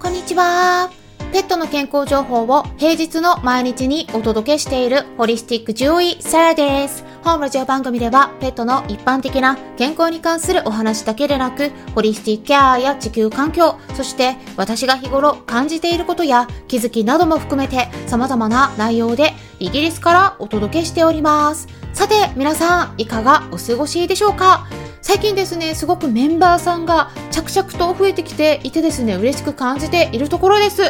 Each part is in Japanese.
こんにちは。ペットの健康情報を平日の毎日にお届けしているホリスティック獣医サラです。本ラジオ番組ではペットの一般的な健康に関するお話だけでなく、ホリスティックケアや地球環境、そして私が日頃感じていることや気づきなども含めて様々な内容でイギリスからお届けしております。さて皆さんいかがお過ごしでしょうか？最近ですね、すごくメンバーさんが着々と増えてきていてですね、嬉しく感じているところです。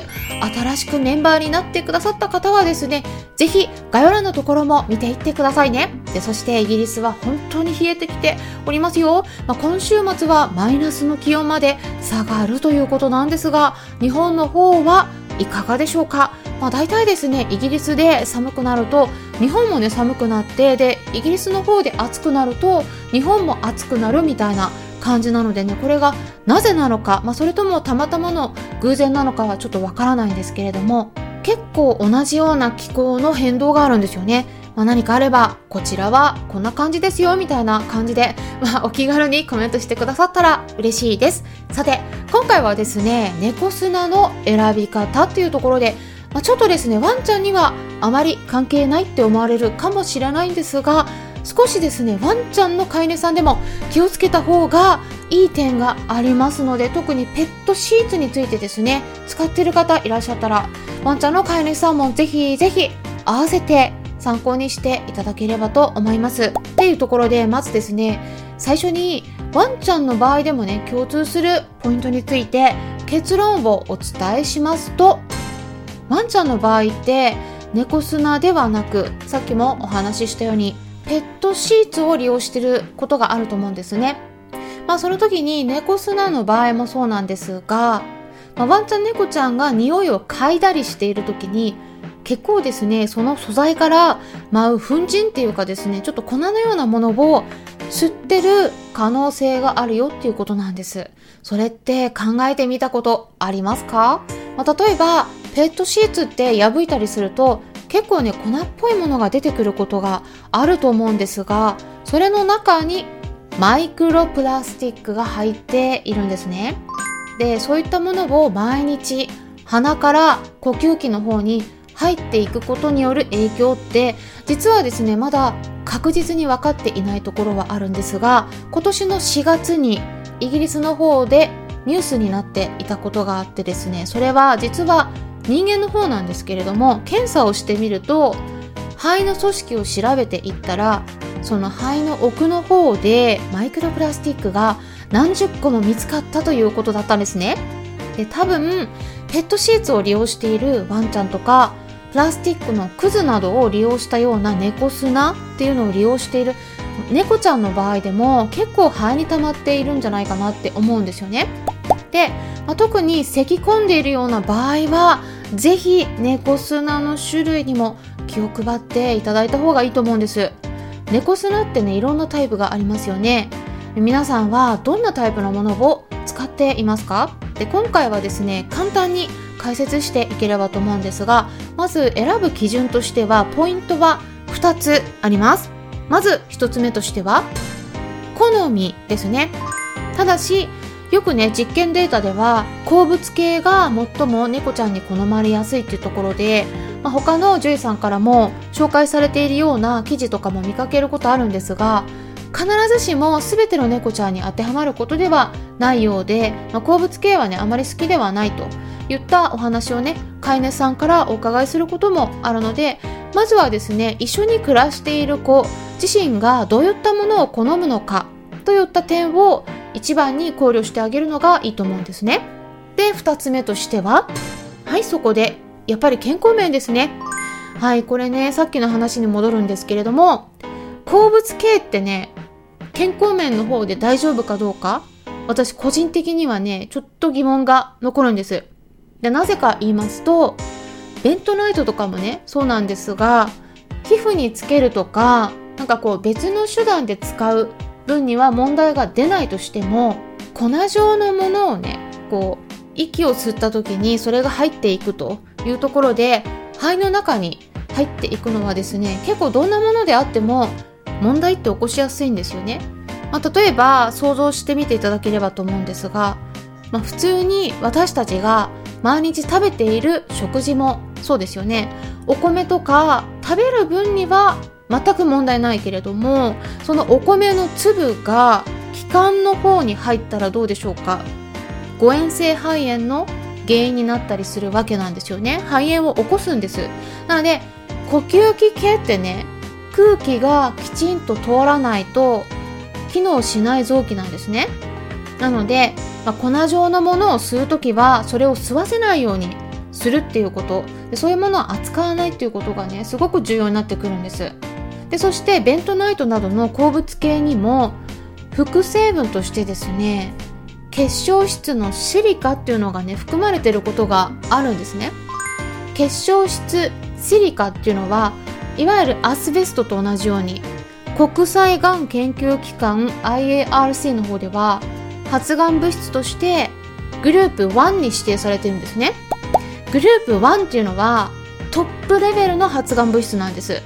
新しくメンバーになってくださった方はですね、ぜひ概要欄のところも見ていってくださいね。で、そしてイギリスは本当に冷えてきておりますよ。まあ、今週末はマイナスの気温まで下がるということなんですが、日本の方はいかがでしょうか？まあ、大体ですねイギリスで寒くなると日本もね寒くなってでイギリスの方で暑くなると日本も暑くなるみたいな感じなのでねこれがなぜなのか、まあ、それともたまたまの偶然なのかはちょっとわからないんですけれども結構同じような気候の変動があるんですよね。まあ、何かあればこちらはこんな感じですよみたいな感じで、まあ、お気軽にコメントしてくださったら嬉しいですさて今回はですね猫砂の選び方っていうところでまあ、ちょっとですねワンちゃんにはあまり関係ないって思われるかもしれないんですが少しですねワンちゃんの飼い主さんでも気をつけた方がいい点がありますので特にペットシーツについてですね使ってる方いらっしゃったらワンちゃんの飼い主さんもぜひぜひ合わせて参考にしていただければと思います。っていうところでまずですね最初にワンちゃんの場合でもね共通するポイントについて結論をお伝えしますとワンちゃんの場合って猫砂ではなくさっきもお話ししたようにペットシーツを利用してることがあると思うんですね。まあその時に猫砂の場合もそうなんですが、まあ、ワンちゃん猫ちゃんが匂いを嗅いだりしている時に結構ですねその素材から舞う粉塵っていうかですねちょっと粉のようなものを吸ってる可能性があるよっていうことなんです。それって考えてみたことありますか、まあ、例えばペットシーツって破いたりすると結構ね粉っぽいものが出てくることがあると思うんですがそれの中にマイクロプラスチックが入っているんですね。でそういったものを毎日鼻から呼吸器の方に入っていくことによる影響って実はですねまだ確実に分かっていないところはあるんですが今年の4月にイギリスの方でニュースになっていたことがあってですねそれは実は人間の方なんですけれども検査をしてみると肺の組織を調べていったらその肺の奥の方でマイクロプラスチックが何十個も見つかったということだったんですね。で多分ペットシーツを利用しているワンちゃんとかプラスチックのクズなどを利用したような猫砂っていうのを利用している猫ちゃんの場合でも結構肺に溜まっているんじゃないかなって思うんですよね。で、まあ、特に咳き込んでいるような場合はぜひ猫砂の種類にも気を配っていただいた方がいいと思うんです。猫砂ってねいろんなタイプがありますよね。皆さんはどんなタイプのものを使っていますか？で今回はですね簡単に解説していければと思うんですがまず選ぶ基準としてはポイントは2つあります。まず1つ目としては好みですね。ただしよくね実験データでは鉱物系が最も猫ちゃんに好まれやすいっていうところで、まあ、他の獣医さんからも紹介されているような記事とかも見かけることあるんですが必ずしも全ての猫ちゃんに当てはまることではないようで、まあ、鉱物系はねあまり好きではないといったお話をね飼い主さんからお伺いすることもあるのでまずはですね一緒に暮らしている子自身がどういったものを好むのかといった点を一番に考慮してあげるのがいいと思うんですね。で、二つ目としては、はい、そこで、やっぱり健康面ですね。はい、これね、さっきの話に戻るんですけれども、鉱物系ってね、健康面の方で大丈夫かどうか、私個人的にはね、ちょっと疑問が残るんです。で、なぜか言いますと、ベントナイトとかもね、そうなんですが、皮膚につけるとか、なんかこう別の手段で使う分には問題が出ないとしても粉状のものをねこう息を吸った時にそれが入っていくというところで肺の中に入っていくのはですね結構どんなものであっても問題って起こしやすいんですよね、まあ、例えば想像してみていただければと思うんですが、まあ、普通に私たちが毎日食べている食事もそうですよね。お米とか食べる分には全く問題ないけれどもそのお米の粒が気管の方に入ったらどうでしょうか？誤嚥性肺炎の原因になったりするわけなんですよね。肺炎を起こすんです。なので呼吸器系ってね空気がきちんと通らないと機能しない臓器なんですね。なので、まあ、粉状のものを吸う時はそれを吸わせないようにするっていうこと。そういうものを扱わないっていうことがねすごく重要になってくるんです。でそしてベントナイトなどの鉱物系にも副成分としてですね結晶質のシリカっていうのがね含まれてることがあるんですね。結晶質シリカっていうのはいわゆるアスベストと同じように国際がん研究機関 IARC の方では発がん物質としてグループ1に指定されてるんですね。グループ1っていうのはトップレベルの発がん物質なんです。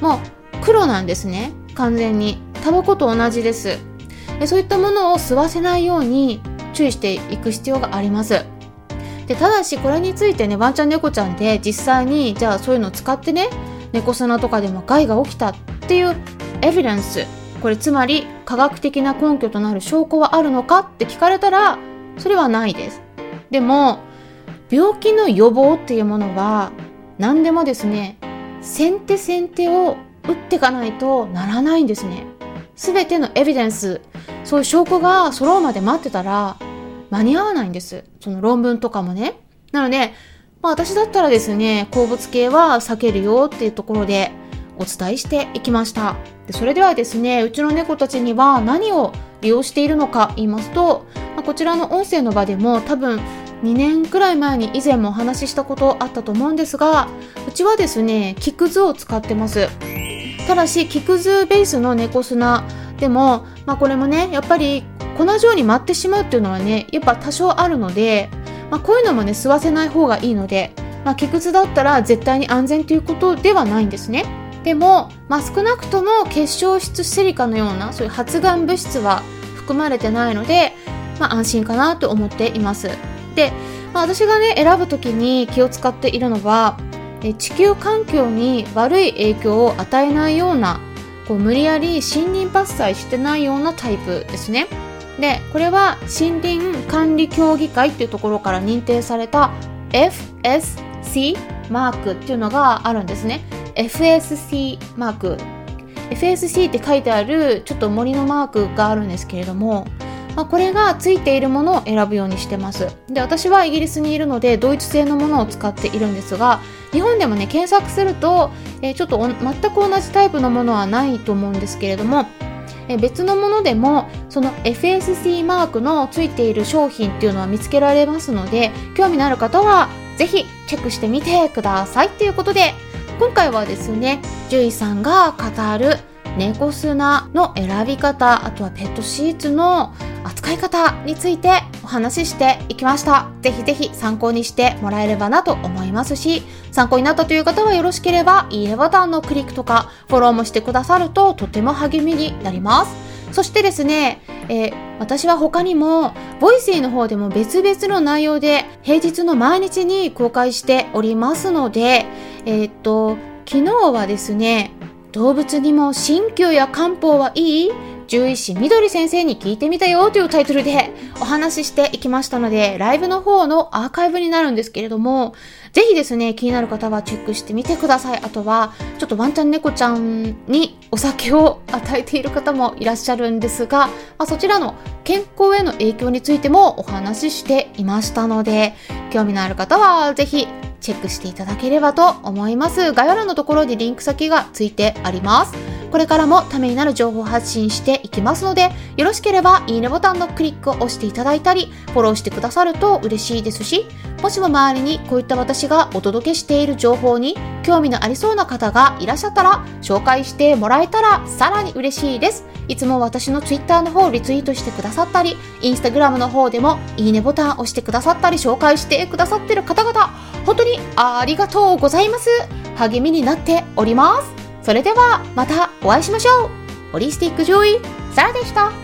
もう黒なんですね。完全に。タバコと同じです。そういったものを吸わせないように注意していく必要があります。でただしこれについてねワンちゃん猫ちゃんで実際にじゃあそういうのを使ってね猫砂とかでも害が起きたっていうエビデンスこれつまり科学的な根拠となる証拠はあるのかって聞かれたらそれはないです。でも病気の予防っていうものは何でもですね先手先手を打っていかないとならないんですね全てのエビデンスそういう証拠が揃うまで待ってたら間に合わないんです。その論文とかもね。なので、まあ私だったらですね、鉱物系は避けるよっていうところでお伝えしていきました。でそれではですね、うちの猫たちには何を利用しているのか言いますと、まあ、こちらの音声の場でも多分2年くらい前に以前もお話ししたことあったと思うんですが、うちはですね、木くずを使ってます。ただし、木くずベースの猫砂でも、まあこれもね、やっぱり粉状に舞ってしまうっていうのはねやっぱ多少あるので、まあ、こういうのもね吸わせない方がいいので、まあ、木くずだったら絶対に安全ということではないんですね。でも、まあ、少なくとも結晶質シリカのようなそういう発がん物質は含まれてないので、まあ、安心かなと思っています。で、まあ、私がね選ぶ時に気を使っているのは地球環境に悪い影響を与えないようなこう無理やり森林伐採してないようなタイプですね。でこれは森林管理協議会っていうところから認定された FSC マークっていうのがあるんですね。FSC マーク。FSC って書いてあるちょっと森のマークがあるんですけれども、まあ、これがついているものを選ぶようにしてます。で私はイギリスにいるのでドイツ製のものを使っているんですが日本でもね検索すると、えー、ちょっと全く同じタイプのものはないと思うんですけれどもえ別のものでもその FSC マークのついている商品っていうのは見つけられますので興味のある方はぜひチェックしてみてくださいということで今回はですね獣医さんが語る猫砂の選び方あとはペットシーツの扱い方についてお話ししていきました。ぜひぜひ参考にしてもらえればなと思いますし、参考になったという方はよろしければ、いいねボタンのクリックとかフォローもしてくださるととても励みになります。そしてですね、えー、私は他にも、 Voicy の方でも別々の内容で平日の毎日に公開しておりますので、えー、っと、昨日はですね、動物にも鍼灸や漢方はいい？獣医師みどり先生に聞いてみたよというタイトルでお話ししていきましたので、ライブの方のアーカイブになるんですけれども、ぜひですね、気になる方はチェックしてみてください。あとは、ちょっとワンちゃん猫ちゃんにお酒を与えている方もいらっしゃるんですが、まあ、そちらの健康への影響についてもお話ししていましたので、興味のある方はぜひチェックしていただければと思います。概要欄のところにリンク先がついてあります。これからもためになる情報発信していきますので、よろしければいいねボタンのクリックを押していただいたり、フォローしてくださると嬉しいですし、もしも周りにこういった私がお届けしている情報に興味のありそうな方がいらっしゃったら、紹介してもらえたらさらに嬉しいです。いつも私の Twitter の方をリツイートしてくださいさったり、インスタグラムの方でもいいねボタン押してくださったり、紹介してくださってる方々、本当にありがとうございます。励みになっております。それではまたお会いしましょう。ホリスティック獣医、サラでした。